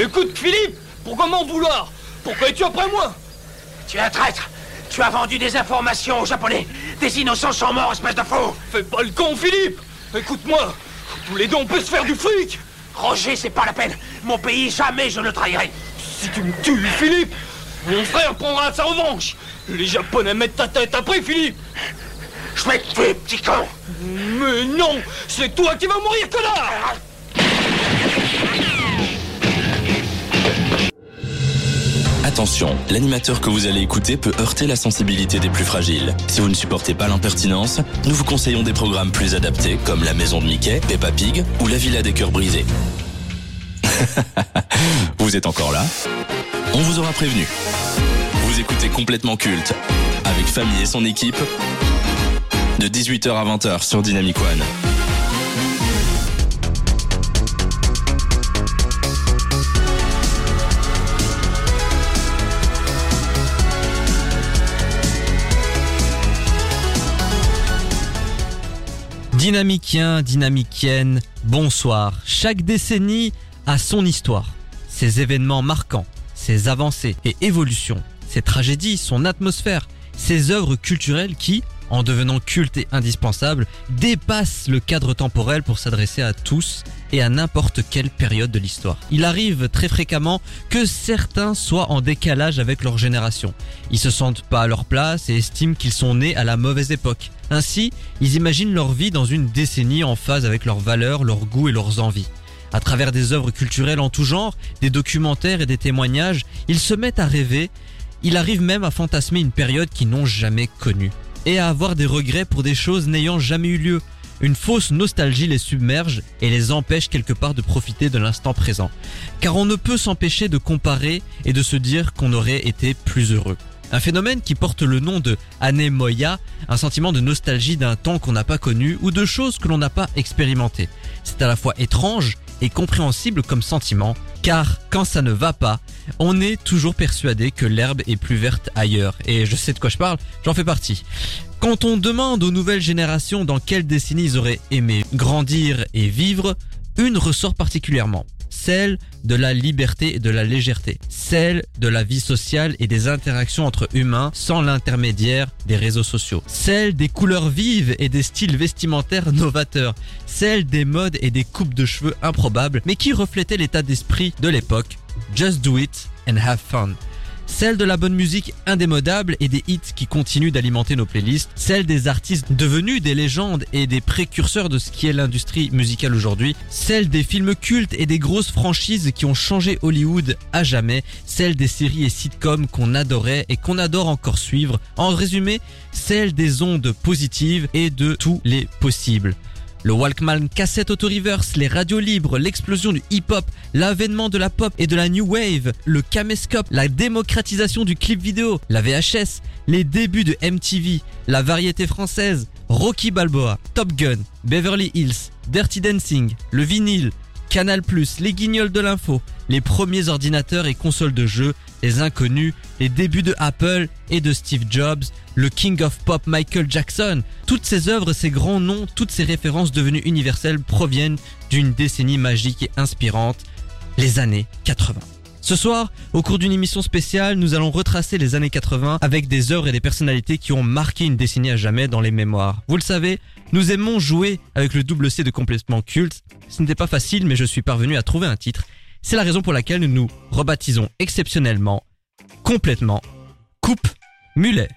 Écoute, Philippe, pourquoi m'en vouloir? Pourquoi es-tu après moi? Tu es un traître. Tu as vendu des informations aux Japonais. Des innocents sont morts, espèce de Fais pas le con, Philippe. Écoute-moi, tous les deux on peut se faire du fric. Roger, c'est pas la peine. Mon pays, jamais je ne trahirai. Si tu me tues, Philippe, mon frère prendra sa revanche. Les Japonais mettent ta tête après, Philippe. Je vais te tuer, petit con. Mais non C'est toi qui vas mourir, connard Attention, l'animateur que vous allez écouter peut heurter la sensibilité des plus fragiles. Si vous ne supportez pas l'impertinence, nous vous conseillons des programmes plus adaptés comme La Maison de Mickey, Peppa Pig ou La Villa des Cœurs Brisés. vous êtes encore là? On vous aura prévenu. Vous écoutez complètement culte avec Famille et son équipe de 18h à 20h sur Dynamic One. Dynamicien, dynamicienne, bonsoir. Chaque décennie a son histoire, ses événements marquants, ses avancées et évolutions, ses tragédies, son atmosphère, ses œuvres culturelles qui, en devenant cultes et indispensables, dépassent le cadre temporel pour s'adresser à tous et à n'importe quelle période de l'histoire. Il arrive très fréquemment que certains soient en décalage avec leur génération. Ils se sentent pas à leur place et estiment qu'ils sont nés à la mauvaise époque. Ainsi, ils imaginent leur vie dans une décennie en phase avec leurs valeurs, leurs goûts et leurs envies. À travers des œuvres culturelles en tout genre, des documentaires et des témoignages, ils se mettent à rêver, il arrive même à fantasmer une période qu'ils n'ont jamais connue, et à avoir des regrets pour des choses n'ayant jamais eu lieu. Une fausse nostalgie les submerge et les empêche quelque part de profiter de l'instant présent. Car on ne peut s'empêcher de comparer et de se dire qu'on aurait été plus heureux. Un phénomène qui porte le nom de anémoia, un sentiment de nostalgie d'un temps qu'on n'a pas connu ou de choses que l'on n'a pas expérimentées. C'est à la fois étrange et compréhensible comme sentiment, car quand ça ne va pas, on est toujours persuadé que l'herbe est plus verte ailleurs. Et je sais de quoi je parle, j'en fais partie. Quand on demande aux nouvelles générations dans quelle décennie ils auraient aimé grandir et vivre, une ressort particulièrement celle de la liberté et de la légèreté, celle de la vie sociale et des interactions entre humains sans l'intermédiaire des réseaux sociaux, celle des couleurs vives et des styles vestimentaires novateurs, celle des modes et des coupes de cheveux improbables mais qui reflétaient l'état d'esprit de l'époque. Just do it and have fun celle de la bonne musique indémodable et des hits qui continuent d'alimenter nos playlists, celle des artistes devenus des légendes et des précurseurs de ce qui est l'industrie musicale aujourd'hui, celle des films cultes et des grosses franchises qui ont changé Hollywood à jamais, celle des séries et sitcoms qu'on adorait et qu'on adore encore suivre, en résumé, celle des ondes positives et de tous les possibles. Le Walkman cassette auto-reverse, les radios libres, l'explosion du hip-hop, l'avènement de la pop et de la new wave, le caméscope, la démocratisation du clip vidéo, la VHS, les débuts de MTV, la variété française, Rocky Balboa, Top Gun, Beverly Hills, Dirty Dancing, le vinyle, Canal+, les guignols de l'info, les premiers ordinateurs et consoles de jeux, les inconnus, les débuts de Apple et de Steve Jobs, le King of Pop Michael Jackson. Toutes ces œuvres, ces grands noms, toutes ces références devenues universelles proviennent d'une décennie magique et inspirante, les années 80. Ce soir, au cours d'une émission spéciale, nous allons retracer les années 80 avec des œuvres et des personnalités qui ont marqué une décennie à jamais dans les mémoires. Vous le savez, nous aimons jouer avec le double C de complètement culte. Ce n'était pas facile, mais je suis parvenu à trouver un titre. C'est la raison pour laquelle nous nous rebaptisons exceptionnellement, complètement, Coupe Mulet.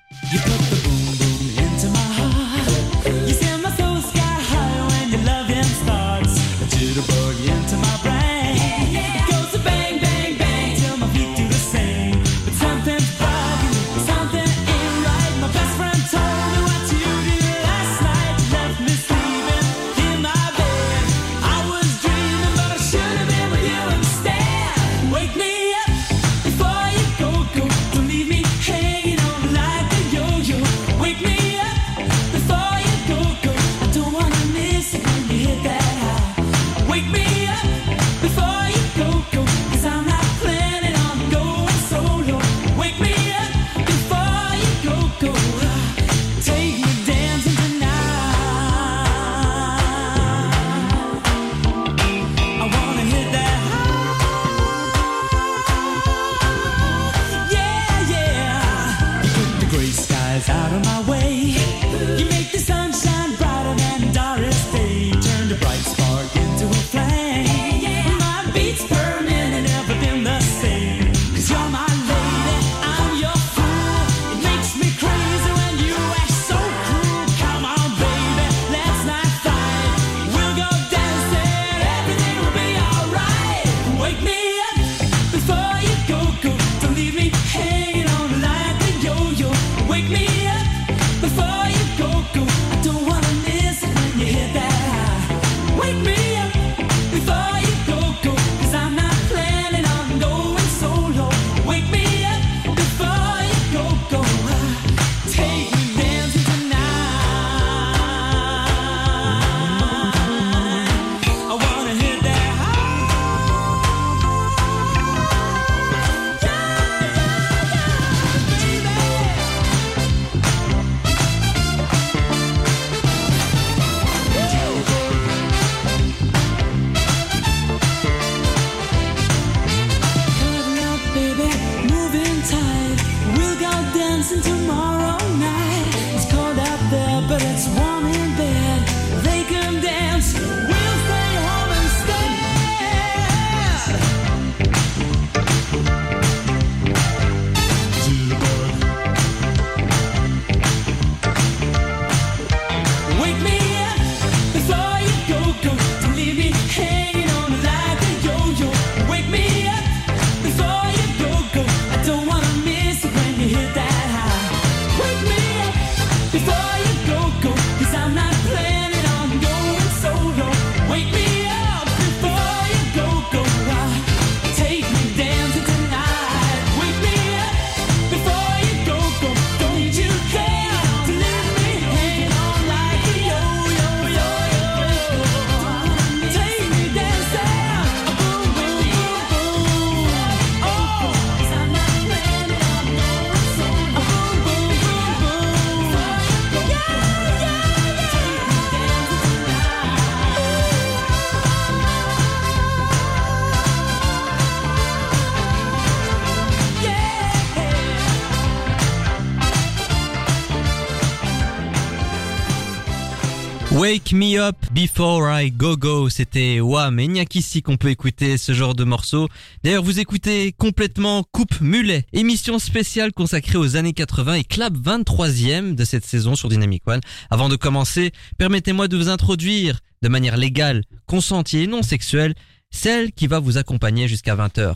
Wake Me Up Before I Go Go, c'était Wham et il n'y a qu'ici qu'on peut écouter ce genre de morceau. D'ailleurs, vous écoutez complètement Coupe Mulet, émission spéciale consacrée aux années 80 et clap 23e de cette saison sur Dynamic One. Avant de commencer, permettez-moi de vous introduire de manière légale, consentie et non sexuelle, celle qui va vous accompagner jusqu'à 20h.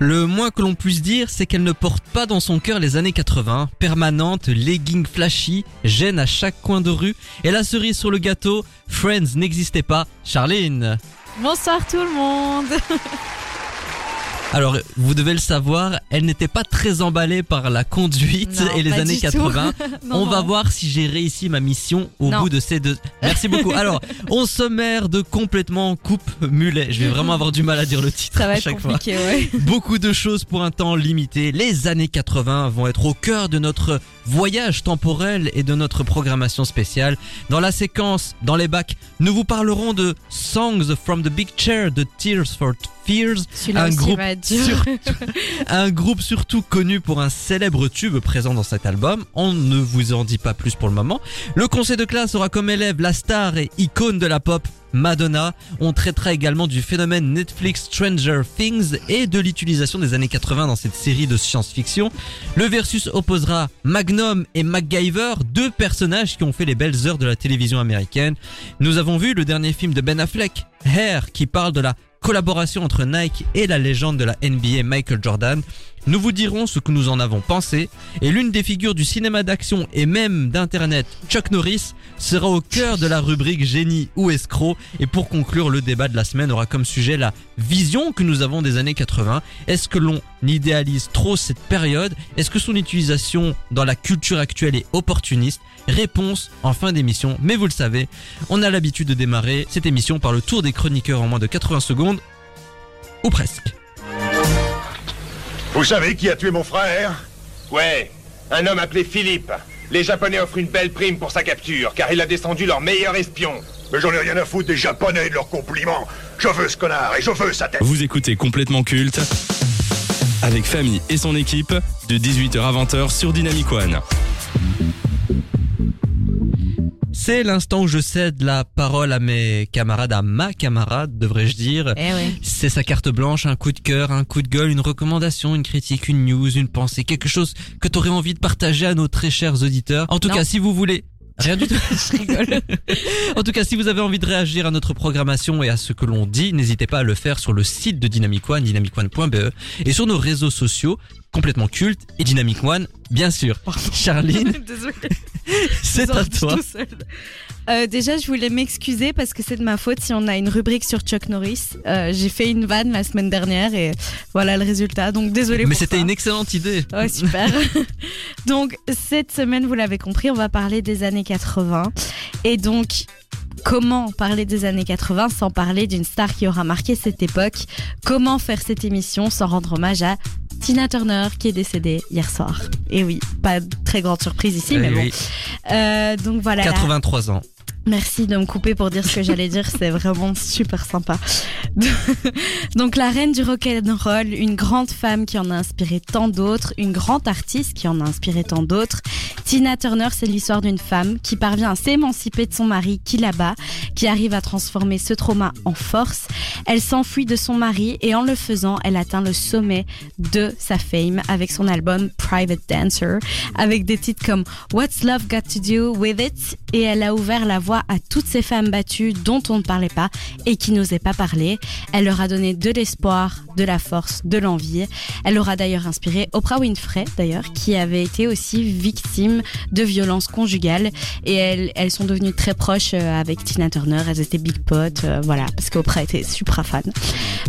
Le moins que l'on puisse dire, c'est qu'elle ne porte pas dans son cœur les années 80, permanente, legging flashy, gêne à chaque coin de rue, et la cerise sur le gâteau, Friends n'existait pas, Charline. Bonsoir tout le monde. Alors, vous devez le savoir, elle n'était pas très emballée par la conduite Non, et les années du tout. 80. Non, On va voir si j'ai réussi ma mission au bout de ces deux. Merci beaucoup. Alors, on sommaire de complètement coupe mulet. Je vais vraiment avoir du mal à dire le titre Ça va à chaque fois. ouais. Beaucoup de choses pour un temps limité. Les années 80 vont être au cœur de notre voyage temporel et de notre programmation spéciale. Dans la séquence, dans les bacs, nous vous parlerons de Songs from the Big Chair de Tears for Fears, un groupe surtout- un groupe surtout connu pour un célèbre tube présent dans cet album. On ne vous en dit pas plus pour le moment. Le conseil de classe aura comme élève la star et icône de la pop Madonna. On traitera également du phénomène Netflix Stranger Things et de l'utilisation des années 80 dans cette série de science-fiction. Le versus opposera Magnum et MacGyver, deux personnages qui ont fait les belles heures de la télévision américaine. Nous avons vu le dernier film de Ben Affleck, Hair, qui parle de la collaboration entre Nike et la légende de la NBA Michael Jordan. Nous vous dirons ce que nous en avons pensé. Et l'une des figures du cinéma d'action et même d'internet, Chuck Norris, sera au cœur de la rubrique génie ou escroc. Et pour conclure le débat de la semaine aura comme sujet la vision que nous avons des années 80. Est-ce que l'on idéalise trop cette période? Est-ce que son utilisation dans la culture actuelle est opportuniste? Réponse en fin d'émission, mais vous le savez, on a l'habitude de démarrer cette émission par le tour des chroniqueurs en moins de 80 secondes, ou presque. Vous savez qui a tué mon frère Ouais, un homme appelé Philippe. Les Japonais offrent une belle prime pour sa capture, car il a descendu leur meilleur espion. Mais j'en ai rien à foutre des Japonais et de leurs compliments. Je veux ce connard et je veux sa tête. Vous écoutez complètement culte avec Famille et son équipe de 18h à 20h sur Dynamic One. C'est l'instant où je cède la parole à mes camarades, à ma camarade, devrais-je dire. Eh ouais. C'est sa carte blanche, un coup de cœur, un coup de gueule, une recommandation, une critique, une news, une pensée, quelque chose que t'aurais envie de partager à nos très chers auditeurs. En tout Non. cas, si vous voulez... Rien du tout. Je rigole. En tout cas, si vous avez envie de réagir à notre programmation et à ce que l'on dit, n'hésitez pas à le faire sur le site de Dynamic One, dynamicone.be, et sur nos réseaux sociaux, complètement culte et Dynamic One, bien sûr. Charline, Désolée. c'est à toi. Euh, déjà, je voulais m'excuser parce que c'est de ma faute si on a une rubrique sur Chuck Norris. Euh, J'ai fait une vanne la semaine dernière et voilà le résultat. Donc désolé Mais c'était une excellente idée. Ouais, super. donc, cette semaine, vous l'avez compris, on va parler des années 80. Et donc, comment parler des années 80 sans parler d'une star qui aura marqué cette époque? Comment faire cette émission sans rendre hommage à Tina Turner qui est décédée hier soir? Et oui, pas de très grande surprise ici, mais Oui, bon. oui. Euh, donc voilà. la- 83 ans. Merci de me couper pour dire ce que j'allais dire, c'est vraiment super sympa. Donc la reine du rock and roll, une grande femme qui en a inspiré tant d'autres, une grande artiste qui en a inspiré tant d'autres. Tina Turner, c'est l'histoire d'une femme qui parvient à s'émanciper de son mari qui la bat, qui arrive à transformer ce trauma en force. Elle s'enfuit de son mari et en le faisant, elle atteint le sommet de sa fame avec son album Private Dancer, avec des titres comme What's Love Got to Do With It et elle a ouvert la voie à toutes ces femmes battues dont on ne parlait pas et qui n'osaient pas parler. Elle leur a donné de l'espoir, de la force, de l'envie. Elle aura d'ailleurs inspiré Oprah Winfrey, d'ailleurs, qui avait été aussi victime de violences conjugales et elles, sont devenues très proches euh, avec Tina Turner. Elles étaient big potes, euh, voilà, parce qu'Oprah était super fan.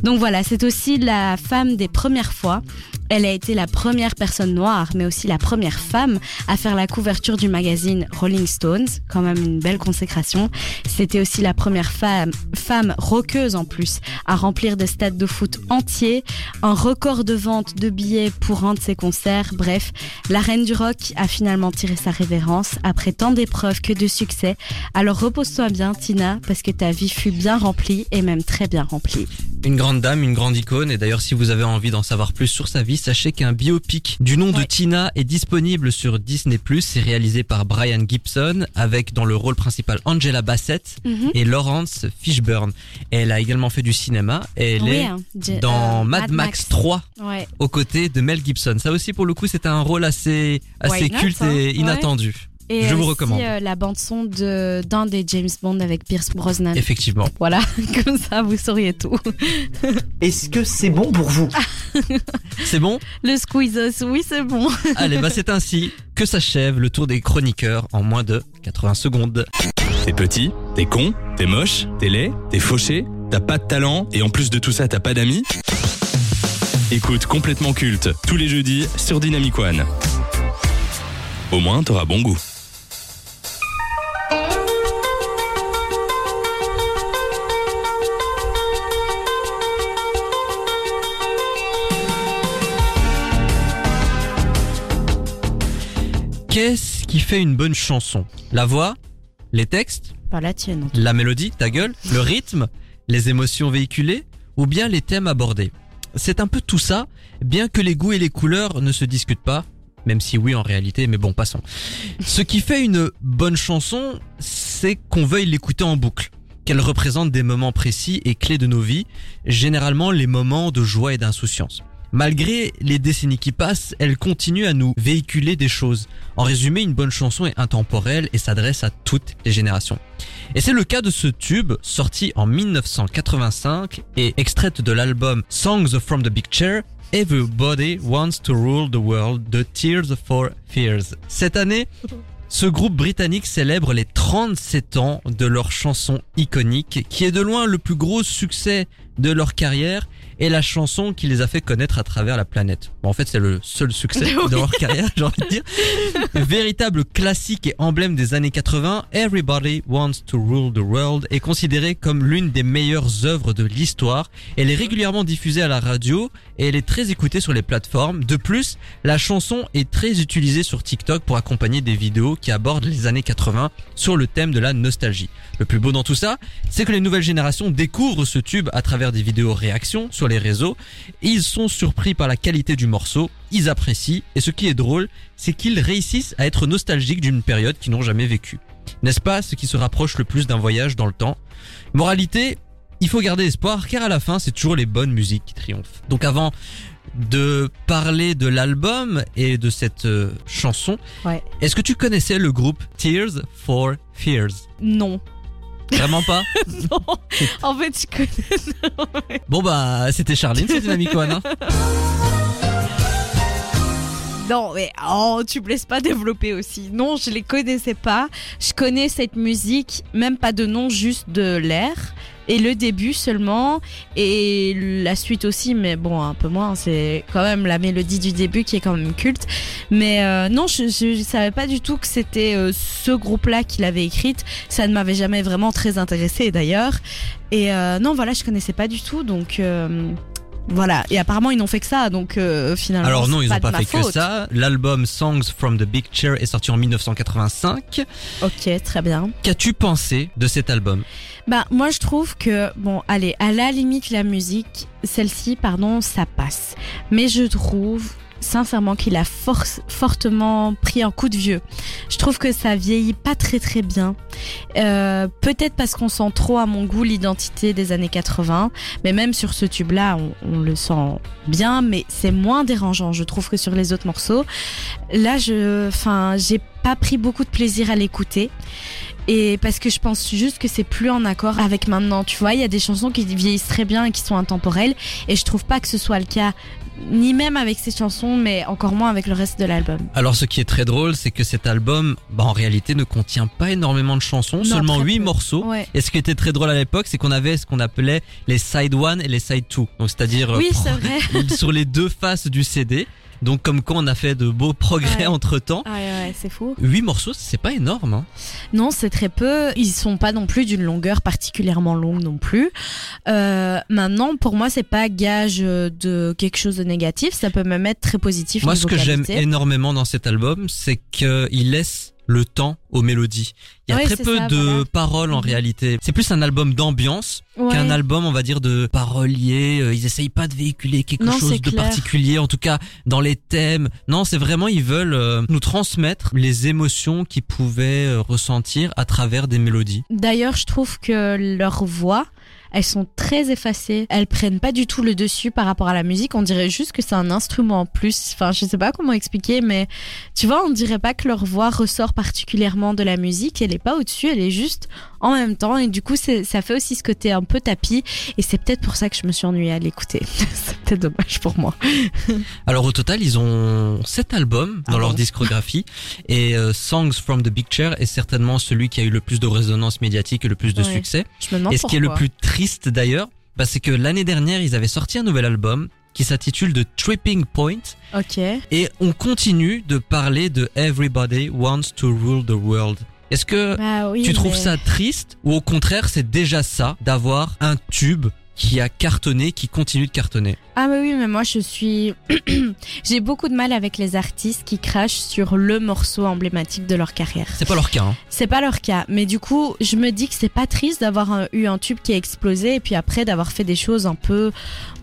Donc voilà, c'est aussi la femme des premières fois. Elle a été la première personne noire, mais aussi la première femme à faire la couverture du magazine Rolling Stones, quand même une belle consécration. C'était aussi la première femme, femme rockeuse en plus, à remplir des stades de foot entiers, un record de vente de billets pour un de ses concerts. Bref, la reine du rock a finalement tiré sa révérence après tant d'épreuves que de succès. Alors repose-toi bien, Tina, parce que ta vie fut bien remplie et même très bien remplie. Une grande dame, une grande icône. Et d'ailleurs, si vous avez envie d'en savoir plus sur sa vie, sachez qu'un biopic du nom de. Tina est disponible sur Disney+. C'est réalisé par Brian Gibson avec dans le rôle principal Angela Bassett Mhm. et Lawrence Fishburne. Elle a également fait du cinéma et elle Oui, est hein, J- dans euh, Mad, Max 3 Ouais. aux côtés de Mel Gibson. Ça aussi, pour le coup, c'était un rôle assez, assez Why not, culte hein. et Ouais. Et Je vous aussi, recommande. euh, la bande son de d'un des James Bond avec Pierce Brosnan. Effectivement. Voilà, comme ça vous sauriez tout. Est-ce que c'est bon pour vous? C'est bon? Le squeezes, oui c'est bon. Allez, bah c'est ainsi que s'achève le tour des chroniqueurs en moins de 80 secondes. T'es petit, t'es con, t'es moche, t'es laid, t'es fauché, t'as pas de talent et en plus de tout ça t'as pas d'amis? Écoute complètement culte tous les jeudis sur Dynamic One. Au moins t'auras bon goût. Qu'est-ce qui fait une bonne chanson? La voix Les textes Pas la tienne. La mélodie, ta gueule Le rythme Les émotions véhiculées Ou bien les thèmes abordés? C'est un peu tout ça, bien que les goûts et les couleurs ne se discutent pas, même si oui en réalité, mais bon, passons. Ce qui fait une bonne chanson, c'est qu'on veuille l'écouter en boucle, qu'elle représente des moments précis et clés de nos vies, généralement les moments de joie et d'insouciance. Malgré les décennies qui passent, elle continue à nous véhiculer des choses. En résumé, une bonne chanson est intemporelle et s'adresse à toutes les générations. Et c'est le cas de ce tube, sorti en 1985 et extraite de l'album Songs from the Big Chair, Everybody Wants to Rule the World de Tears for Fears. Cette année, ce groupe britannique célèbre les 37 ans de leur chanson iconique, qui est de loin le plus gros succès de leur carrière et la chanson qui les a fait connaître à travers la planète. Bon, en fait, c'est le seul succès de leur carrière, j'ai envie de dire. Véritable classique et emblème des années 80, Everybody Wants to Rule the World est considérée comme l'une des meilleures œuvres de l'histoire. Elle est régulièrement diffusée à la radio et elle est très écoutée sur les plateformes. De plus, la chanson est très utilisée sur TikTok pour accompagner des vidéos qui abordent les années 80 sur le thème de la nostalgie. Le plus beau dans tout ça, c'est que les nouvelles générations découvrent ce tube à travers des vidéos réactions sur les réseaux. Ils sont surpris par la qualité du morceau, ils apprécient, et ce qui est drôle, c'est qu'ils réussissent à être nostalgiques d'une période qu'ils n'ont jamais vécue. N'est-ce pas ce qui se rapproche le plus d'un voyage dans le temps? Moralité, il faut garder espoir car à la fin c'est toujours les bonnes musiques qui triomphent. Donc avant de parler de l'album et de cette euh, chanson, Ouais. est-ce que tu connaissais le groupe Tears for Fears? Non. Vraiment pas non. En fait, je connais. Bon bah c'était Charline sur Dynamic One. hein. Non, mais oh, tu me laisses pas développer aussi. Non, je les connaissais pas. Je connais cette musique, même pas de nom, juste de l'air. Et le début seulement. Et la suite aussi, mais bon, un peu moins. C'est quand même la mélodie du début qui est quand même culte. Mais euh, non, je, je savais pas du tout que c'était euh, ce groupe-là qui l'avait écrite. Ça ne m'avait jamais vraiment très intéressé d'ailleurs. Et euh, non, voilà, je connaissais pas du tout. Donc. Voilà, et apparemment ils n'ont fait que ça, donc euh, finalement. Alors non, ils ont de pas ma fait que ça. L'album Songs from the Big Chair est sorti en 1985. Ok, très bien. Qu'as-tu pensé de cet album? Bah moi je trouve que bon, allez, à la limite la musique, celle-ci, pardon, ça passe. Mais je trouve sincèrement qu'il a fortement pris un coup de vieux. Je trouve que ça vieillit pas très très bien. Euh, Peut-être parce qu'on sent trop à mon goût l'identité des années 80, mais même sur ce tube-là, on, on le sent bien, mais c'est moins dérangeant, je trouve, que sur les autres morceaux. Là, je, enfin, j'ai pas pris beaucoup de plaisir à l'écouter. Et parce que je pense juste que c'est plus en accord avec maintenant. Tu vois, il y a des chansons qui vieillissent très bien et qui sont intemporelles. Et je trouve pas que ce soit le cas, ni même avec ces chansons, mais encore moins avec le reste de l'album. Alors ce qui est très drôle, c'est que cet album, bah, en réalité, ne contient pas énormément de chansons, Non, seulement très 8 peu. morceaux. Ouais. Et ce qui était très drôle à l'époque, c'est qu'on avait ce qu'on appelait les side 1 et les side 2. Donc c'est-à-dire euh, Oui, sur les deux faces du CD. Donc comme quoi on a fait de beaux progrès Ouais. entre temps. Ouais, ouais, c'est fou. 8 morceaux, c'est pas énorme. Hein. Non, c'est très peu. Ils sont pas non plus d'une longueur particulièrement longue non plus. Euh, maintenant, pour moi, c'est pas gage de quelque chose de négatif. Ça peut même être très positif. Moi, ce que j'aime énormément dans cet album, c'est qu'il laisse le temps aux mélodies. Il y a très peu ça, de voilà. paroles en Mhm. réalité. C'est plus un album d'ambiance Ouais. qu'un album, on va dire, de parolier. Euh, Ils essayent pas de véhiculer quelque Non, chose de clair. particulier, en tout cas dans les thèmes. Non, c'est vraiment, ils veulent euh, nous transmettre les émotions qu'ils pouvaient euh, ressentir à travers des mélodies. D'ailleurs, je trouve que leurs voix, elles sont très effacées. Elles prennent pas du tout le dessus par rapport à la musique. On dirait juste que c'est un instrument en plus. Enfin, je sais pas comment expliquer, mais tu vois, on dirait pas que leur voix ressort particulièrement de la musique. Elle est pas au-dessus, elle est juste en même temps. Et du coup, ça fait aussi ce côté un peu tapis. Et c'est peut-être pour ça que je me suis ennuyée à l'écouter. c'est peut-être dommage pour moi. Alors au total, ils ont sept albums dans Ah leur bon discographie et euh, Songs from the Big Chair est certainement celui qui a eu le plus de résonance médiatique et le plus de Ouais. succès. Je me demande Et ce qui est le pourquoi. plus triste d'ailleurs, bah, c'est que l'année dernière, ils avaient sorti un nouvel album qui s'intitule The Tripping Point Ok. et on continue de parler de Everybody Wants to Rule the World. Est-ce que Bah oui, tu trouves mais- ça triste ou au contraire c'est déjà ça d'avoir un tube qui a cartonné, qui continue de cartonner Ah mais oui, mais moi je suis... J'ai beaucoup de mal avec les artistes qui crachent sur le morceau emblématique de leur carrière. C'est pas leur cas. Hein. C'est pas leur cas, mais du coup, je me dis que c'est pas triste d'avoir eu un tube qui a explosé et puis après d'avoir fait des choses un peu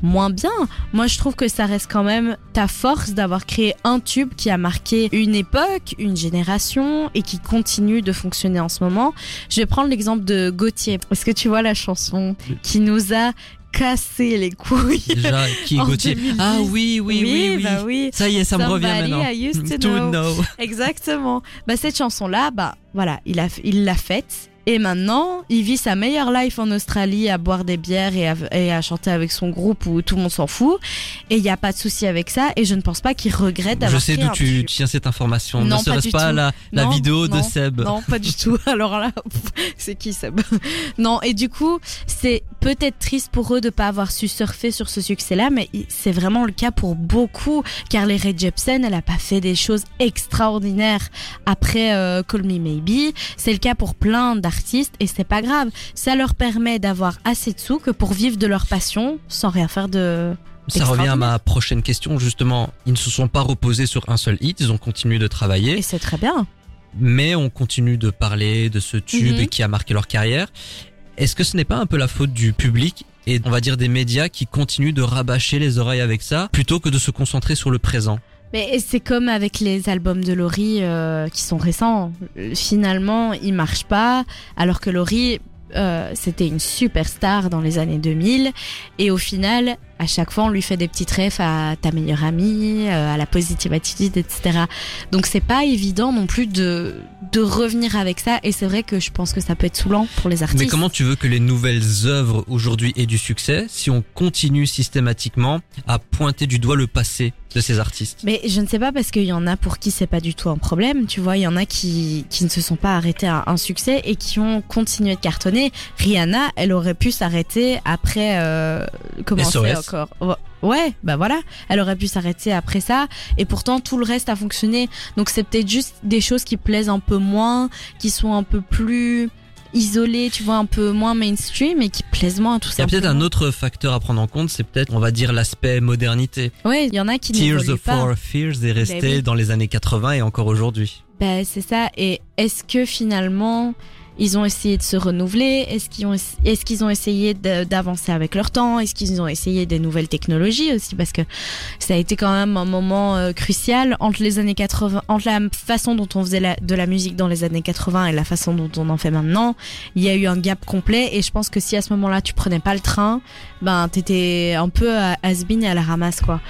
moins bien. Moi, je trouve que ça reste quand même ta force d'avoir créé un tube qui a marqué une époque, une génération et qui continue de fonctionner en ce moment. Je vais prendre l'exemple de Gauthier. Est-ce que tu vois la chanson qui nous a cassé les couilles Déjà, qui Gauthier 2010. Ah oui, oui, oui, oui. bah oui. Ça y est, ça me revient Somebody maintenant. I used to To know. Exactement. Bah cette chanson là, bah voilà, il a il l'a faite et maintenant, il vit sa meilleure life en Australie à boire des bières et à, et à chanter avec son groupe où tout le monde s'en fout et il y a pas de souci avec ça et je ne pense pas qu'il regrette Je d'avoir sais créé d'où tu tiens cette information. Non, ne pas serait-ce pas tout. la, la Non, vidéo de Seb Non, pas du tout. Alors là, c'est qui Seb Non, et du coup, c'est peut-être triste pour eux de pas avoir su surfer sur ce succès-là, mais c'est vraiment le cas pour beaucoup. Carly Rae Jepsen, elle a pas fait des choses extraordinaires après euh, Call Me Maybe. C'est le cas pour plein d'artistes et c'est pas grave. Ça leur permet d'avoir assez de sous que pour vivre de leur passion sans rien faire de Ça revient à ma prochaine question. Justement, ils ne se sont pas reposés sur un seul hit. Ils ont continué de travailler. Et c'est très bien. mais on continue de parler de ce tube Mhm. qui a marqué leur carrière. Est-ce que ce n'est pas un peu la faute du public et on va dire des médias qui continuent de rabâcher les oreilles avec ça plutôt que de se concentrer sur le présent? Mais c'est comme avec les albums de Laurie euh, qui sont récents. Finalement, ils marchent pas, alors que Laurie, euh, c'était une superstar dans les années 2000. Et au final, à chaque fois, on lui fait des petites refs à ta meilleure amie, euh, à la positive attitude, etc. Donc c'est pas évident non plus de de revenir avec ça. Et c'est vrai que je pense que ça peut être saoulant pour les artistes. Mais comment tu veux que les nouvelles œuvres aujourd'hui aient du succès si on continue systématiquement à pointer du doigt le passé de ces artistes? Mais je ne sais pas parce qu'il y en a pour qui c'est pas du tout un problème, tu vois. Il y en a qui, qui ne se sont pas arrêtés à un succès et qui ont continué de cartonner. Rihanna, elle aurait pu s'arrêter après. Euh, comment SOS. Encore Ouais, bah voilà. Elle aurait pu s'arrêter après ça et pourtant tout le reste a fonctionné. Donc c'est peut-être juste des choses qui plaisent un peu moins, qui sont un peu plus isolées, tu vois, un peu moins mainstream et qui plaisent moins tout Il y a peut-être un autre facteur à prendre en compte, c'est peut-être, on va dire, l'aspect modernité. Ouais, il y en a qui Tears of pas. Our Fears est resté Ben oui. dans les années 80 et encore aujourd'hui. Ben, c'est ça. Et est-ce que finalement, ils ont essayé de se renouveler Est-ce qu'ils ont, essayé d'avancer avec leur temps? Est-ce qu'ils ont essayé des nouvelles technologies aussi? Parce que ça a été quand même un moment euh, crucial entre les années 80, entre la façon dont on faisait de la musique dans les années 80 et la façon dont on en fait maintenant. Il y a eu un gap complet et je pense que si à ce moment-là tu prenais pas le train, ben t'étais un peu à has-been et à la ramasse quoi.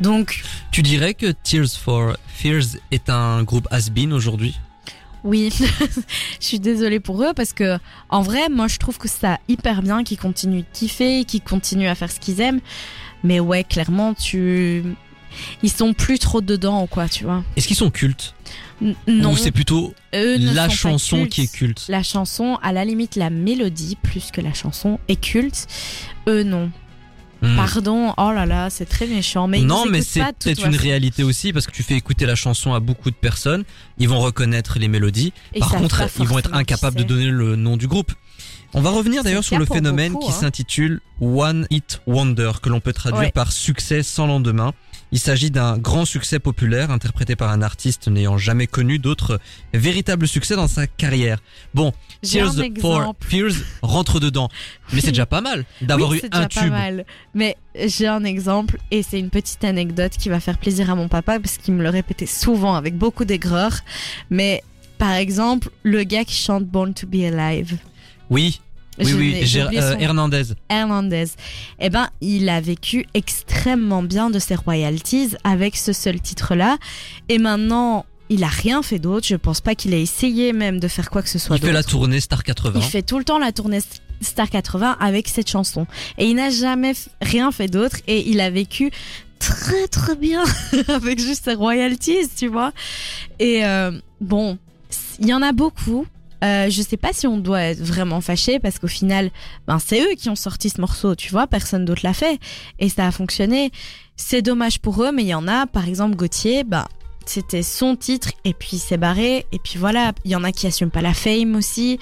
Donc Tu dirais que Tears for Fears est un groupe has-been aujourd'hui? Oui, je suis désolée pour eux parce que en vrai, moi je trouve que ça hyper bien qu'ils continuent de kiffer, qu'ils continuent à faire ce qu'ils aiment. Mais ouais, clairement, tu ils sont plus trop dedans quoi, tu vois. Est-ce qu'ils sont cultes? N- non, Ou c'est plutôt la chanson qui est culte? La chanson, à la limite, la mélodie plus que la chanson est culte. Eux non. Hmm. Pardon, oh là là, c'est très méchant. Mais non, mais c'est peut-être une réalité aussi parce que tu fais écouter la chanson à beaucoup de personnes, ils vont reconnaître les mélodies. Et Par contre, ils vont être incapables de donner le nom du groupe. On va revenir d'ailleurs le sur le phénomène beaucoup, qui hein. s'intitule One Hit Wonder, que l'on peut traduire Ouais. par succès sans lendemain. Il s'agit d'un grand succès populaire interprété par un artiste n'ayant jamais connu d'autres véritables succès dans sa carrière. Bon, un for. Fears rentre dedans. Mais c'est déjà pas mal d'avoir Oui, eu un déjà pas tube. mal. Mais j'ai un exemple et c'est une petite anecdote qui va faire plaisir à mon papa parce qu'il me le répétait souvent avec beaucoup d'aigreur. Mais par exemple, le gars qui chante Born to be Alive, Oui, oui, oui, euh, Hernandez. Hernandez, eh ben, il a vécu extrêmement bien de ses royalties avec ce seul titre-là. Et maintenant, il a rien fait d'autre. Je pense pas qu'il ait essayé même de faire quoi que ce soit Il fait la tournée Star 80. Il fait tout le temps la tournée Star 80 avec cette chanson. Et il n'a jamais rien fait d'autre et il a vécu très très bien avec juste ses royalties, tu vois. Et euh, bon, il y en a beaucoup. Euh, je sais pas si on doit être vraiment fâché parce qu'au final, ben c'est eux qui ont sorti ce morceau, tu vois, personne d'autre l'a fait et ça a fonctionné. C'est dommage pour eux, mais il y en a, par exemple Gauthier, bah c'était son titre et puis il s'est barré et puis voilà, il y en a qui assument pas la fame aussi.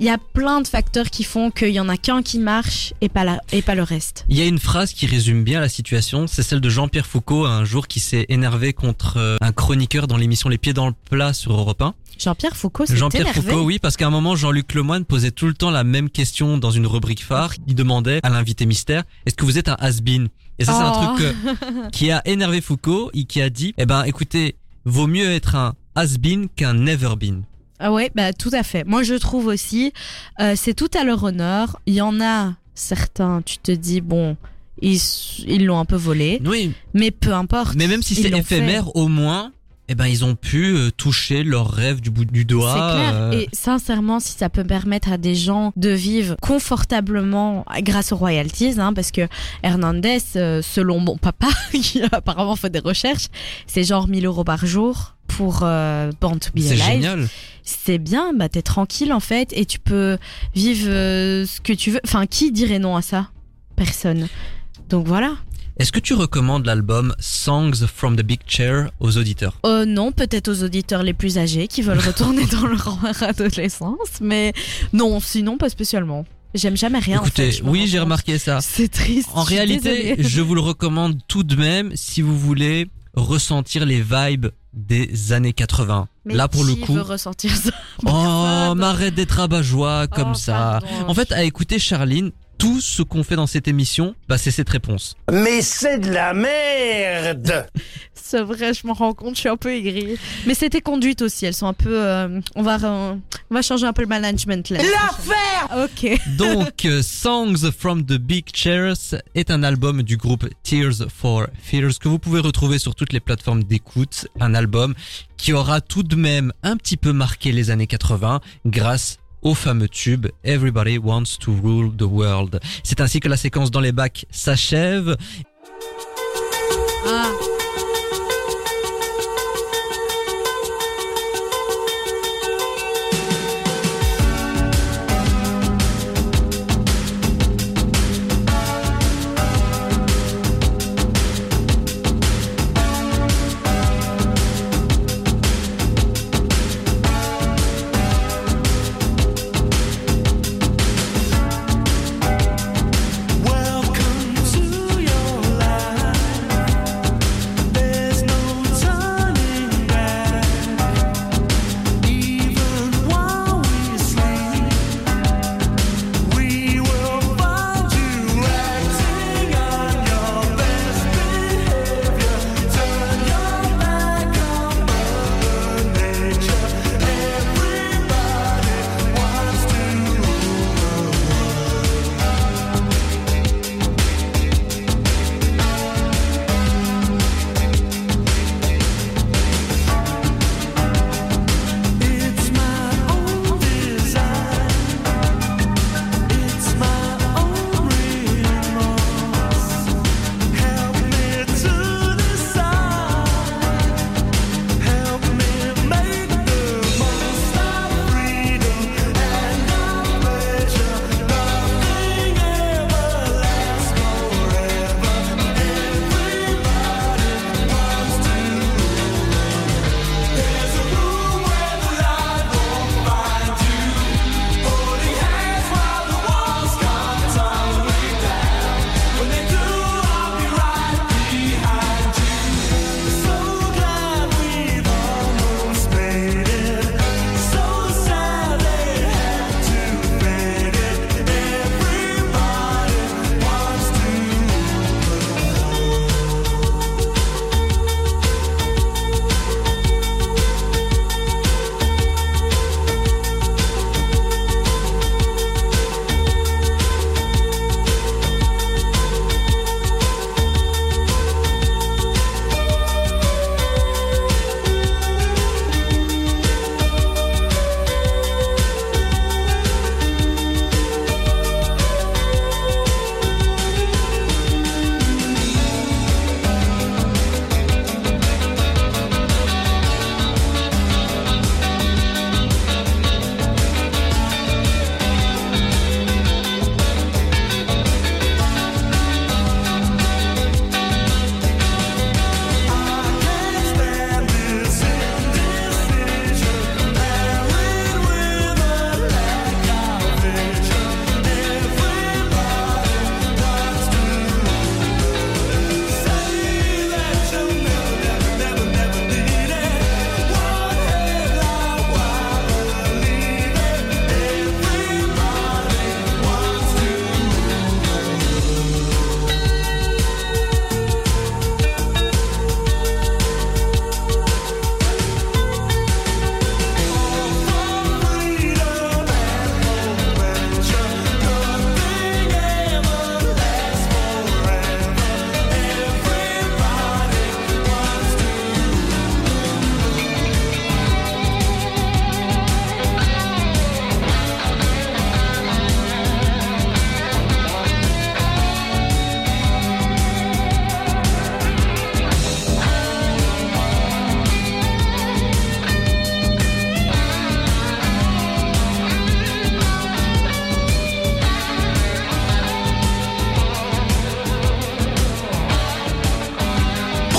Il y a plein de facteurs qui font qu'il y en a qu'un qui marche et pas la, et pas le reste. Il y a une phrase qui résume bien la situation, c'est celle de Jean-Pierre Foucault un jour qui s'est énervé contre euh, un chroniqueur dans l'émission Les Pieds dans le plat sur Europe 1. Jean-Pierre Foucault s'est Jean-Pierre. Foucault, oui, parce qu'à un moment, Jean-Luc Lemoyne posait tout le temps la même question dans une rubrique phare. Il demandait à l'invité mystère, est-ce que vous êtes un has-been? Et ça, c'est un Oh. truc euh, qui a énervé Foucault et qui a dit, eh ben, écoutez, vaut mieux être un has-been qu'un never-been. Ah ouais, bah tout à fait. Moi je trouve aussi, euh, c'est tout à leur honneur. Il y en a certains, tu te dis bon, ils ils l'ont un peu volé, Oui, mais peu importe. mais même si c'est éphémère, au moins, eh ben, ils ont pu euh, toucher leur rêve du bout du doigt. C'est clair. euh, Et sincèrement, si ça peut permettre à des gens de vivre confortablement grâce aux royalties, hein, parce que Hernandez, euh, selon mon papa, qui a apparemment fait des recherches, c'est genre 1000 euros par jour pour euh, Born to Be c'est génial. c'est bien, bah t'es tranquille en fait et tu peux vivre ce que tu veux. Enfin, qui dirait non à ça? Personne. Donc voilà. Est-ce que tu recommandes l'album Songs from the Big Chair aux auditeurs? Euh, non, peut-être aux auditeurs les plus âgés qui veulent retourner dans leur adolescence, mais non, sinon pas spécialement. J'aime jamais rien. en Écoutez, fait, oui, j'ai remarqué ça. C'est triste. En je réalité, désolée. je vous le recommande tout de même si vous voulez ressentir les vibes des années 80. Mais Là, pour le coup. veut ressentir ça? Oh, m'arrête d'être rabat-joie comme Oh, ça. pardon. En fait, à écouter Charline, tout ce qu'on fait dans cette émission, bah, c'est cette réponse. Mais c'est de la merde C'est vrai, je m'en rends compte, je suis un peu aigrie. Mais c'était conduite aussi, elles sont un peu. euh, on va, euh, on va changer un peu le management là. L'affaire Ok. Donc, euh, Songs from the Big Chairs est un album du groupe Tears for Fears que vous pouvez retrouver sur toutes les plateformes d'écoute. Un album qui aura tout de même un petit peu marqué les années 80 grâce au fameux tube Everybody Wants to Rule the World. C'est ainsi que la séquence dans les bacs s'achève. Ah.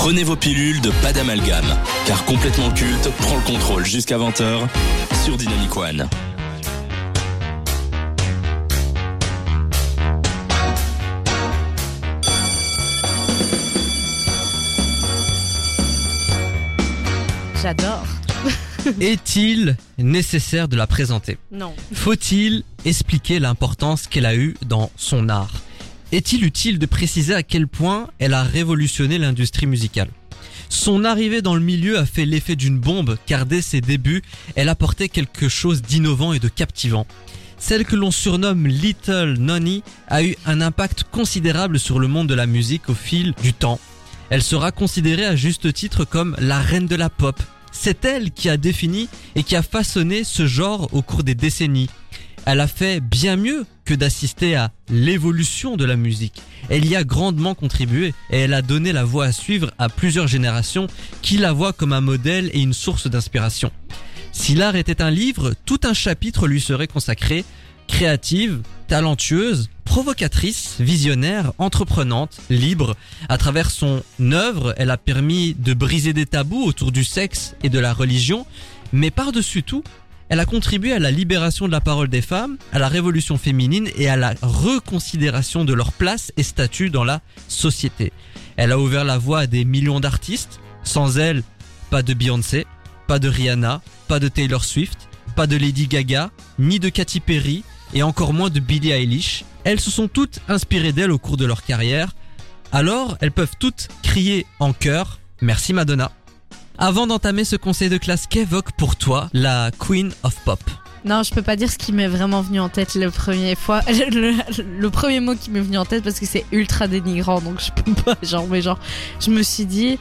Prenez vos pilules de pas d'amalgame, car complètement culte prend le contrôle jusqu'à 20h sur Dynamic One. J'adore. Est-il nécessaire de la présenter? Non. Faut-il expliquer l'importance qu'elle a eue dans son art? Est-il utile de préciser à quel point elle a révolutionné l'industrie musicale? Son arrivée dans le milieu a fait l'effet d'une bombe car dès ses débuts, elle apportait quelque chose d'innovant et de captivant. Celle que l'on surnomme Little Nonny a eu un impact considérable sur le monde de la musique au fil du temps. Elle sera considérée à juste titre comme la reine de la pop. C'est elle qui a défini et qui a façonné ce genre au cours des décennies. Elle a fait bien mieux que d'assister à l'évolution de la musique. Elle y a grandement contribué et elle a donné la voie à suivre à plusieurs générations qui la voient comme un modèle et une source d'inspiration. Si l'art était un livre, tout un chapitre lui serait consacré. Créative, talentueuse, provocatrice, visionnaire, entreprenante, libre. À travers son œuvre, elle a permis de briser des tabous autour du sexe et de la religion, mais par-dessus tout, elle a contribué à la libération de la parole des femmes, à la révolution féminine et à la reconsidération de leur place et statut dans la société. Elle a ouvert la voie à des millions d'artistes. Sans elle, pas de Beyoncé, pas de Rihanna, pas de Taylor Swift, pas de Lady Gaga, ni de Katy Perry, et encore moins de Billie Eilish. Elles se sont toutes inspirées d'elle au cours de leur carrière. Alors, elles peuvent toutes crier en chœur Merci Madonna. Avant d'entamer ce conseil de classe, qu'évoque pour toi la Queen of Pop? Non, je peux pas dire ce qui m'est vraiment venu en tête le premier fois. Le, le- le premier mot qui m'est venu en tête parce que c'est ultra dénigrant, donc je peux pas. Genre, mais genre, je me suis dit,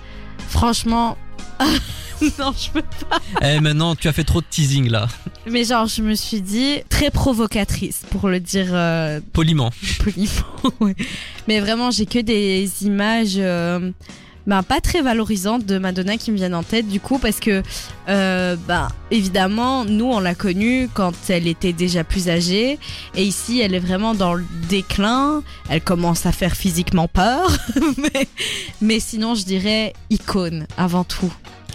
franchement, non, je peux pas. Eh maintenant, tu as fait trop de teasing là. Mais genre, je me suis dit très provocatrice pour le dire euh, Poliment. poliment. ouais. Mais vraiment, j'ai que des images. euh, ben, pas très valorisantes de Madonna qui me viennent en tête du coup parce que euh, ben, évidemment nous on l'a connue quand elle était déjà plus âgée. Et ici elle est vraiment dans le déclin. Elle commence à faire physiquement peur. Mais, mais sinon je dirais icône avant tout.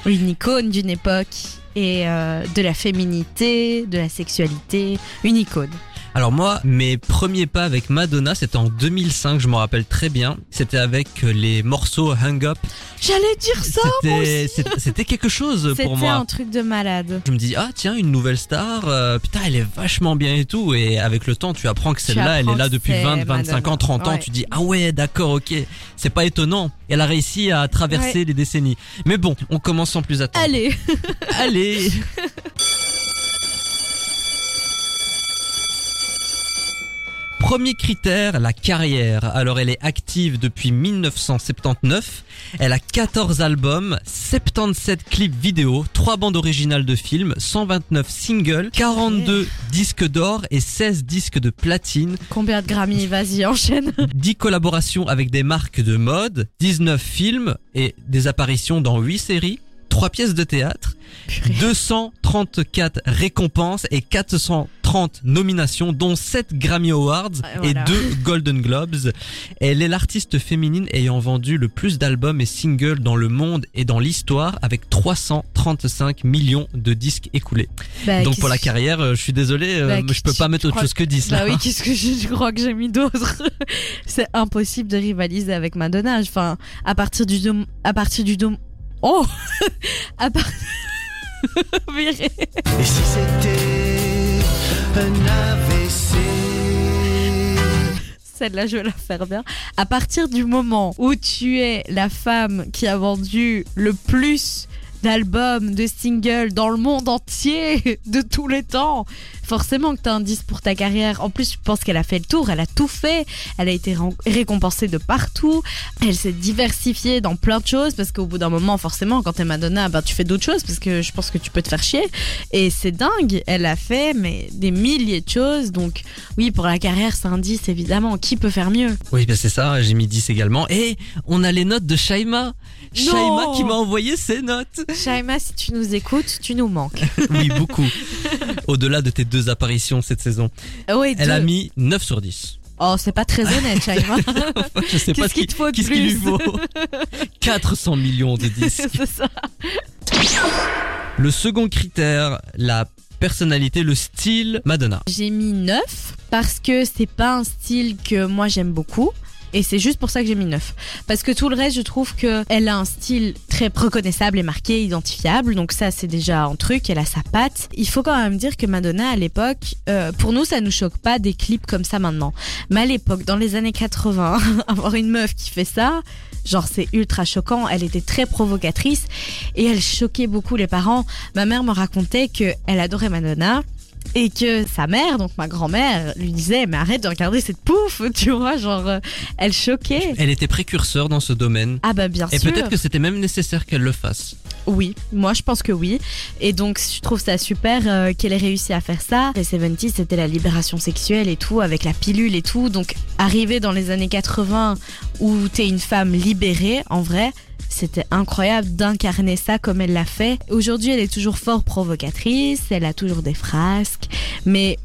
Une icône d'une époque et euh, de la féminité de la sexualité. Une icône Alors moi, mes premiers pas avec Madonna, c'était en 2005, je me rappelle très bien. C'était avec euh, les morceaux Hung Up. j'allais dire ça C'était c'était- c'était quelque chose C'était pour moi. un truc de malade. Je me dis ah tiens une nouvelle star euh, putain elle est vachement bien et tout et avec le temps tu apprends que celle-là elle est là depuis c'est 20 25 Madonna. ans 30 ans tu dis ah ouais d'accord OK c'est pas étonnant elle a réussi à traverser Ouais. les décennies mais bon on commence sans plus attendre Allez, allez Premier critère, la carrière. Alors elle est active depuis 1979. Elle a 14 albums, 77 clips vidéo, 3 bandes originales de films, 129 singles, 42 disques d'or et 16 disques de platine, combien de Grammy Vas-y, enchaîne. 10 collaborations avec des marques de mode, 19 films et des apparitions dans 8 séries, 3 pièces de théâtre, 234 récompenses et 430 nominations, dont 7 Grammy Awards et voilà. 2 Golden Globes. Elle est l'artiste féminine ayant vendu le plus d'albums et singles dans le monde et dans l'histoire avec 335 millions de disques écoulés. Bah, Donc pour la carrière, euh, je suis désolé, euh, Bah, je peux pas mettre autre chose que 10 Bah là. oui, qu'est-ce que je, je crois que j'ai mis d'autre C'est impossible de rivaliser avec Madonna. Enfin, à partir du à partir du. Oh, à part... Et si c'était un AVC Celle-là, je vais la faire bien. À partir du moment où tu es la femme qui a vendu le plus d'albums, de singles dans le monde entier de tous les temps, forcément que tu as un 10 pour ta carrière. En plus, je pense qu'elle a fait le tour, elle a tout fait, elle a été récompensée de partout, elle s'est diversifiée dans plein de choses parce qu'au bout d'un moment, forcément, quand t'es Madonna, ben, tu fais d'autres choses parce que je pense que tu peux te faire chier. Et c'est dingue, elle a fait mais des milliers de choses. Donc oui, pour la carrière, c'est un 10 évidemment. Qui peut faire mieux? Oui, ben c'est ça, j'ai mis 10 également. Et on a les notes de Shaima. Shaima qui m'a envoyé ses notes. Shaima, si tu nous écoutes, tu nous manques. Oui, beaucoup. Au-delà de tes deux apparitions cette saison. Ah Elle a mis 9 sur 10. Oh, c'est pas très honnête, Shaima. Je sais pas ce qu'il qui, te faut de qu'est-ce qui lui plus vaut 400 millions de disques. c'est ça. Le second critère, la personnalité, le style Madonna. J'ai mis 9 parce que c'est pas un style que moi j'aime beaucoup. Et c'est juste pour ça que j'ai mis 9. Parce que tout le reste, je trouve que elle a un style très reconnaissable et marqué, identifiable. Donc ça, c'est déjà un truc. Elle a sa patte. Il faut quand même dire que Madonna, à l'époque, euh, pour nous, ça nous choque pas des clips comme ça maintenant. Mais à l'époque, dans les années 80, avoir une meuf qui fait ça, genre c'est ultra choquant. Elle était très provocatrice et elle choquait beaucoup les parents. Ma mère me racontait que elle adorait Madonna. Et que sa mère, donc ma grand-mère, lui disait mais arrête de regarder cette pouffe, tu vois, genre euh, elle choquait. Elle était précurseur dans ce domaine. Ah bah bien Et sûr. peut-être que c'était même nécessaire qu'elle le fasse. Oui, moi je pense que oui. Et donc je trouve ça super euh, qu'elle ait réussi à faire ça. Les 70 c'était la libération sexuelle et tout, avec la pilule et tout. Donc arriver dans les années 80 où t'es une femme libérée, en vrai, c'était incroyable d'incarner ça comme elle l'a fait. Aujourd'hui elle est toujours fort provocatrice, elle a toujours des frasques, mais...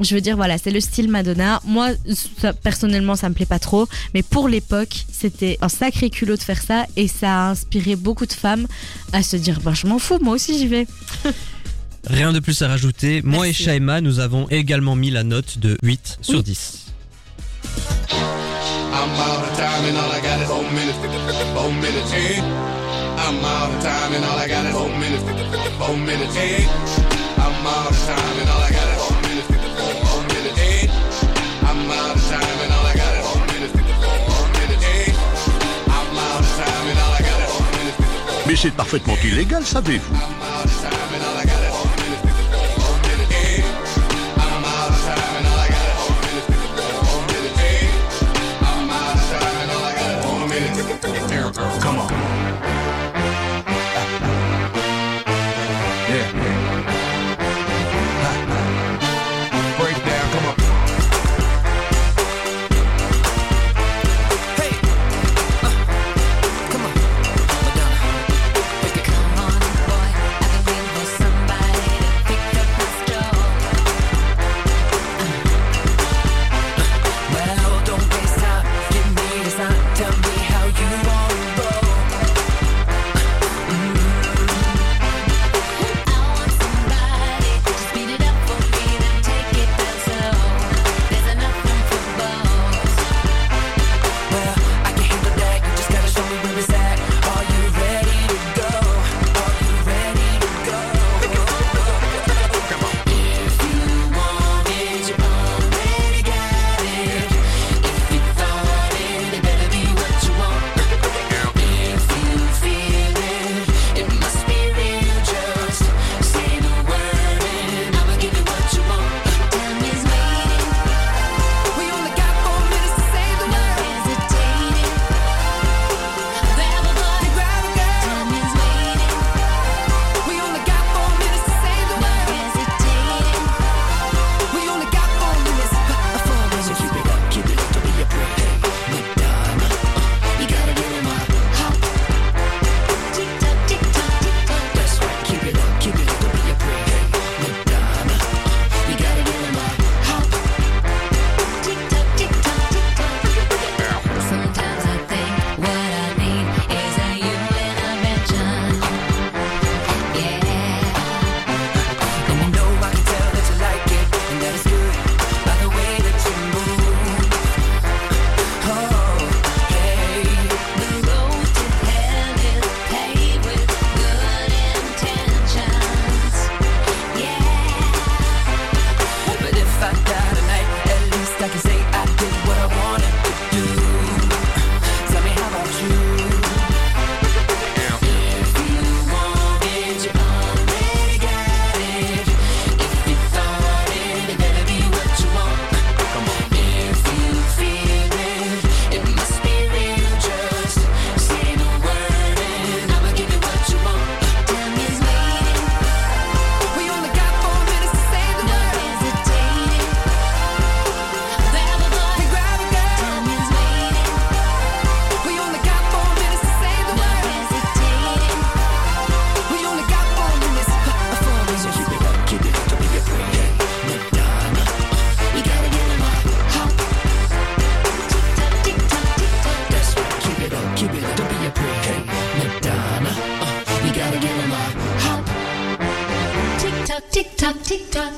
Je veux dire, voilà, c'est le style Madonna. Moi, ça, personnellement, ça me plaît pas trop. Mais pour l'époque, c'était un sacré culot de faire ça. Et ça a inspiré beaucoup de femmes à se dire, bah, je m'en fous, moi aussi j'y vais. Rien de plus à rajouter. Moi Merci. et Shaima, nous avons également mis la note de 8 sur 10. Mais c'est parfaitement illégal, savez-vous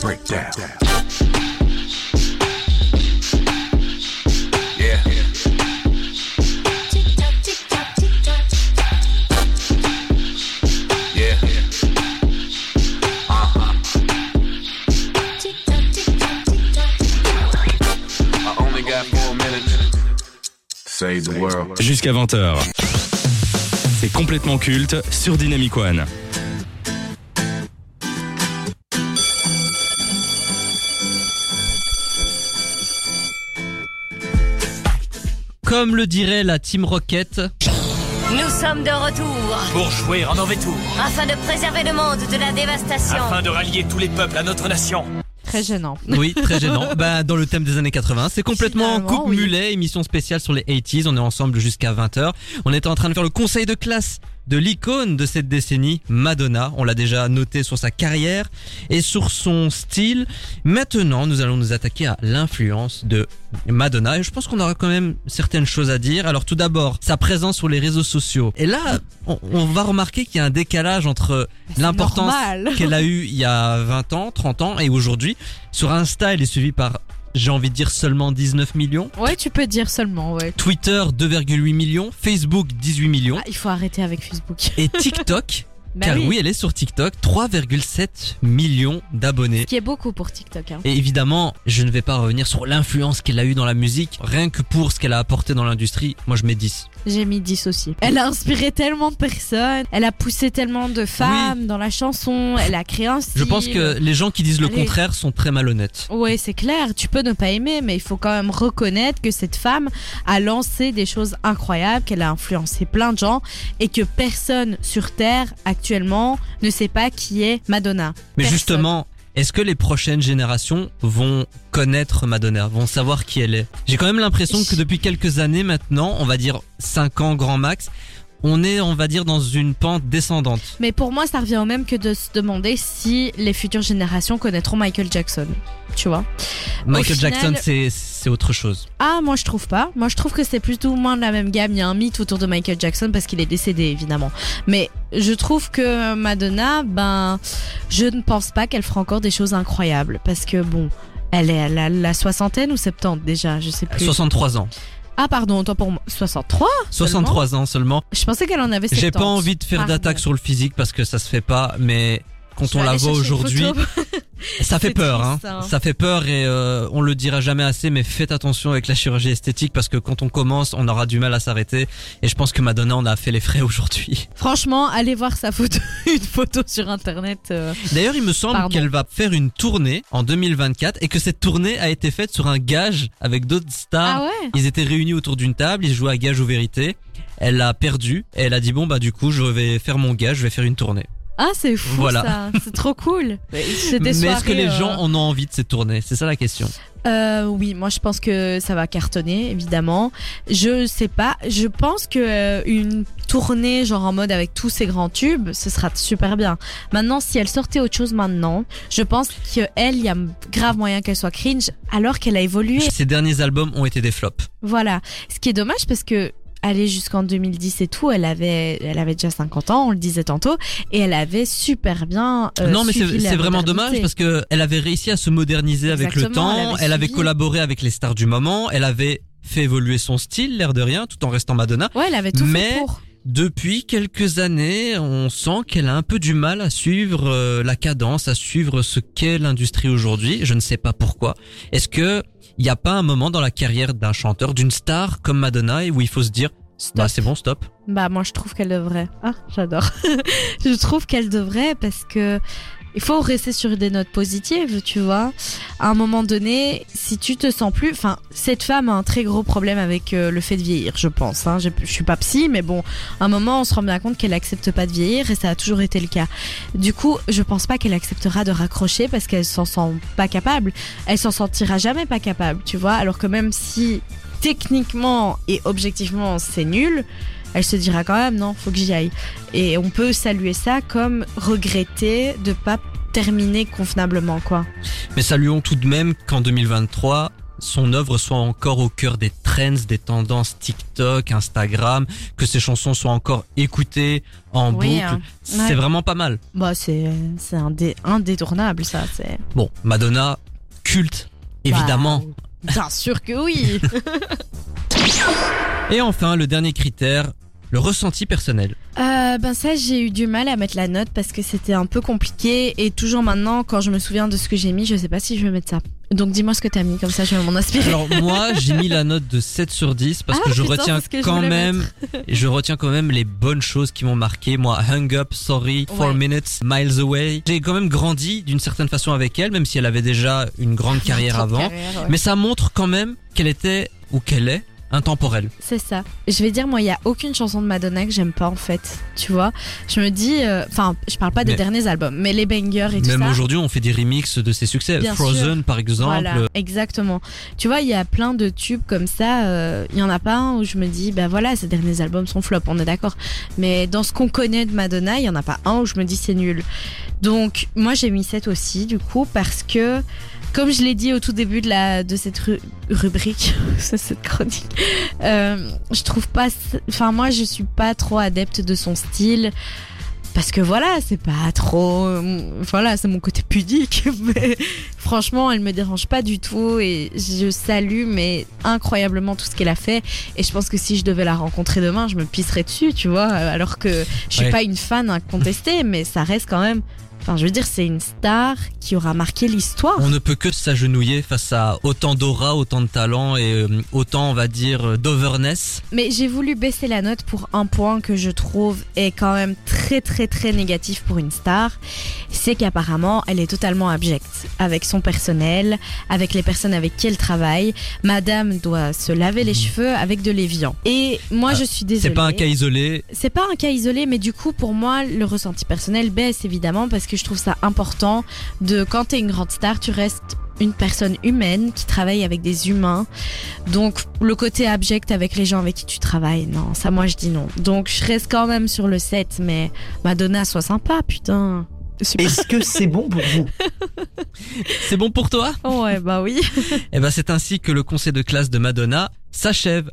breakdown. Yeah. Yeah. I only got four minutes. Save the world. Jusqu'à 20h. C'est complètement culte sur Dynamic One. Comme le dirait la Team Rocket, Nous sommes de retour Pour jouer en mauvais tour, afin de préserver le monde de la dévastation. afin de rallier tous les peuples à notre nation. Très gênant. oui, très gênant. bah, dans le thème des années 80, c'est complètement Finalement, coupe oui. mulet, émission spéciale sur les 80s. On est ensemble jusqu'à 20h. On était en train de faire le conseil de classe de l'icône de cette décennie, Madonna. On l'a déjà noté sur sa carrière et sur son style. Maintenant, nous allons nous attaquer à l'influence de Madonna et je pense qu'on aura quand même certaines choses à dire. Alors tout d'abord, sa présence sur les réseaux sociaux. Et là, on, on va remarquer qu'il y a un décalage entre l'importance qu'elle a eu il y a 20 ans, 30 ans et aujourd'hui. Sur Insta, elle est suivie par, j'ai envie de dire, seulement 19 millions. Ouais, tu peux dire seulement, ouais. Twitter, 2,8 millions. Facebook, 18 millions. Ah, il faut arrêter avec Facebook. Et TikTok, Bah car oui. oui. elle est sur TikTok, 3,7 millions d'abonnés. Ce qui est beaucoup pour TikTok. Hein. Et évidemment, je ne vais pas revenir sur l'influence qu'elle a eue dans la musique. Rien que pour ce qu'elle a apporté dans l'industrie, moi je mets 10. J'ai mis 10 aussi. Elle a inspiré tellement de personnes, elle a poussé tellement de femmes dans la chanson, elle a créé un style. Je pense que les gens qui disent le Allez. contraire sont très malhonnêtes. Ouais, c'est clair, tu peux ne pas aimer, mais il faut quand même reconnaître que cette femme a lancé des choses incroyables, qu'elle a influencé plein de gens et que personne sur Terre actuellement ne sait pas qui est Madonna. Mais Personne. justement, est-ce que les prochaines générations vont connaître Madonna, vont savoir qui elle est? J'ai quand même l'impression que depuis quelques années maintenant, on va dire 5 ans grand max, on est, on va dire, dans une pente descendante. Mais pour moi, ça revient au même que de se demander si les futures générations connaîtront Michael Jackson. Tu vois? Michael final- Jackson, c'est c'est autre chose. Ah, moi je trouve pas. Moi je trouve que c'est plutôt ou moins de la même gamme. Il y a un mythe autour de Michael Jackson parce qu'il est décédé évidemment. Mais je trouve que Madonna, ben, je ne pense pas qu'elle fera encore des choses incroyables parce que bon, elle est à la, la soixantaine ou 70 déjà, je sais plus. 63 ans. Ah pardon, toi pour moi, 63 63 ans seulement. Je pensais qu'elle en avait 70. J'ai pas envie de faire d'attaque sur le physique parce que ça se fait pas, mais quand Je on la voit aujourd'hui, ça fait peur, hein. triste, hein. Ça fait peur et euh, on le dira jamais assez, mais faites attention avec la chirurgie esthétique parce que quand on commence, on aura du mal à s'arrêter. Et je pense que Madonna en a fait les frais aujourd'hui. Franchement, allez voir sa photo, une photo sur internet. euh. D'ailleurs, il me semble qu'elle va faire une tournée en 2024 et que cette tournée a été faite sur un gage avec d'autres stars. Ah ouais Ils étaient réunis autour d'une table, ils jouaient à gage ou vérité. Elle a perdu et elle a dit bon bah du coup je vais faire mon gage, je vais faire une tournée. Ah, c'est fou Voilà. ça. C'est trop cool. C'est des Mais est-ce que les euh, gens en ont envie de cette tournée? C'est ça la question. Euh, oui, moi je pense que ça va cartonner, évidemment. Je sais pas. Je pense que euh, une tournée genre en mode avec tous ces grands tubes, ce sera super bien. Maintenant, si elle sortait autre chose maintenant, je pense que elle, il y a grave moyen qu'elle soit cringe, alors qu'elle a évolué. Ses derniers albums ont été des flops. Voilà. Ce qui est dommage parce que aller jusqu'en 2010 et tout, elle avait, elle avait déjà 50 ans, on le disait tantôt, et elle avait super bien. euh, non, mais c'est vraiment dommage parce que elle avait réussi à se moderniser avec le elle temps. avait Elle avait collaboré avec les stars du moment. Elle avait fait évoluer son style, l'air de rien, tout en restant Madonna. Ouais, elle avait tout Mais fait pour. depuis quelques années, on sent qu'elle a un peu du mal à suivre euh, la cadence, à suivre ce qu'est l'industrie aujourd'hui. Je ne sais pas pourquoi. Est-ce que il n'y a pas un moment dans la carrière d'un chanteur, d'une star comme Madonna, où il faut se dire, bah c'est bon, stop. Bah moi je trouve qu'elle devrait. Ah, j'adore. je trouve qu'elle devrait parce que il faut rester sur des notes positives, tu vois. À un moment donné, si tu te sens plus, enfin, cette femme a un très gros problème avec euh, le fait de vieillir, je pense. Hein. Je je suis pas psy, mais bon, à un moment, on se rend bien compte qu'elle accepte pas de vieillir et ça a toujours été le cas. Du coup, je pense pas qu'elle acceptera de raccrocher parce qu'elle s'en sent pas capable. Elle s'en sentira jamais pas capable, tu vois. Alors que même si techniquement et objectivement c'est nul, elle se dira quand même non, faut que j'y aille. Et on peut saluer ça comme regretter de pas terminer convenablement quoi. Mais saluons tout de même qu'en 2023, son œuvre soit encore au cœur des trends, des tendances TikTok, Instagram, que ses chansons soient encore écoutées en Oui, boucle. hein. C'est Ouais. vraiment pas mal. Bah, c'est indé- indétournable, ça. Bon, Madonna, culte, évidemment. Bah, bien sûr que oui. Et enfin, le dernier critère, le ressenti personnel. Euh, ben ça, j'ai eu du mal à mettre la note parce que c'était un peu compliqué et toujours maintenant, quand je me souviens de ce que j'ai mis, je sais pas si je vais mettre ça. Donc dis-moi ce que t'as mis, comme ça je vais m'en inspirer. Alors moi, j'ai mis la note de 7 sur 10 parce Ah, que je putain, retiens que quand même je retiens quand même les bonnes choses qui m'ont marqué. Moi, Hung Up, Sorry, Four Ouais. Minutes, Miles Away. J'ai quand même grandi d'une certaine façon avec elle même si elle avait déjà une grande carrière avant. carrière, ouais. Mais ça montre quand même qu'elle était ou qu'elle est intemporelle. C'est ça. Je vais dire, moi, il y a aucune chanson de Madonna que j'aime pas en fait. Tu vois, je me dis, euh, enfin, je parle pas des Mais- derniers albums, mais les bangers et tout Même ça. aujourd'hui, on fait des remixes de ses succès. Bien Frozen sûr. par exemple. Voilà, exactement. Tu vois, il y a plein de tubes comme ça. euh, Il y en a pas un où je me dis, bah voilà, ces derniers albums sont flop, on est d'accord. Mais dans ce qu'on connaît de Madonna, il y en a pas un où je me dis c'est nul. Donc moi j'ai mis 7 aussi du coup parce que comme je l'ai dit au tout début de la de cette ru- rubrique, cette chronique, euh, je trouve pas, enfin moi je suis pas trop adepte de son style. Parce que voilà, c'est pas trop. euh, Voilà, c'est mon côté pudique. Mais franchement, elle me dérange pas du tout. Et je salue, mais incroyablement tout ce qu'elle a fait. Et je pense que si je devais la rencontrer demain, je me pisserais dessus, tu vois. Alors que je suis Ouais. pas une fan incontestée, mais ça reste quand même. Enfin, je veux dire, c'est une star qui aura marqué l'histoire. On ne peut que s'agenouiller face à autant d'aura, autant de talent et euh, autant, on va dire, euh, d'overness. Mais j'ai voulu baisser la note pour un point que je trouve est quand même très très très négatif pour une star. C'est qu'apparemment elle est totalement abjecte avec son personnel, avec les personnes avec qui elle travaille. Madame doit se laver les cheveux avec de l'évian. Et moi je suis désolée. Ah, C'est pas un cas isolé. C'est pas un cas isolé, mais du coup, pour moi, le ressenti personnel baisse évidemment parce que je trouve ça important de quand t'es une grande star, tu restes une personne humaine qui travaille avec des humains. Donc, le côté abject avec les gens avec qui tu travailles, non, ça, moi, je dis non. Donc, je reste quand même sur le 7, mais Madonna, sois sympa, putain. Est-ce que c'est bon pour vous? C'est bon pour toi? Ouais, bah oui. Eh ben, c'est ainsi que le conseil de classe de Madonna s'achève.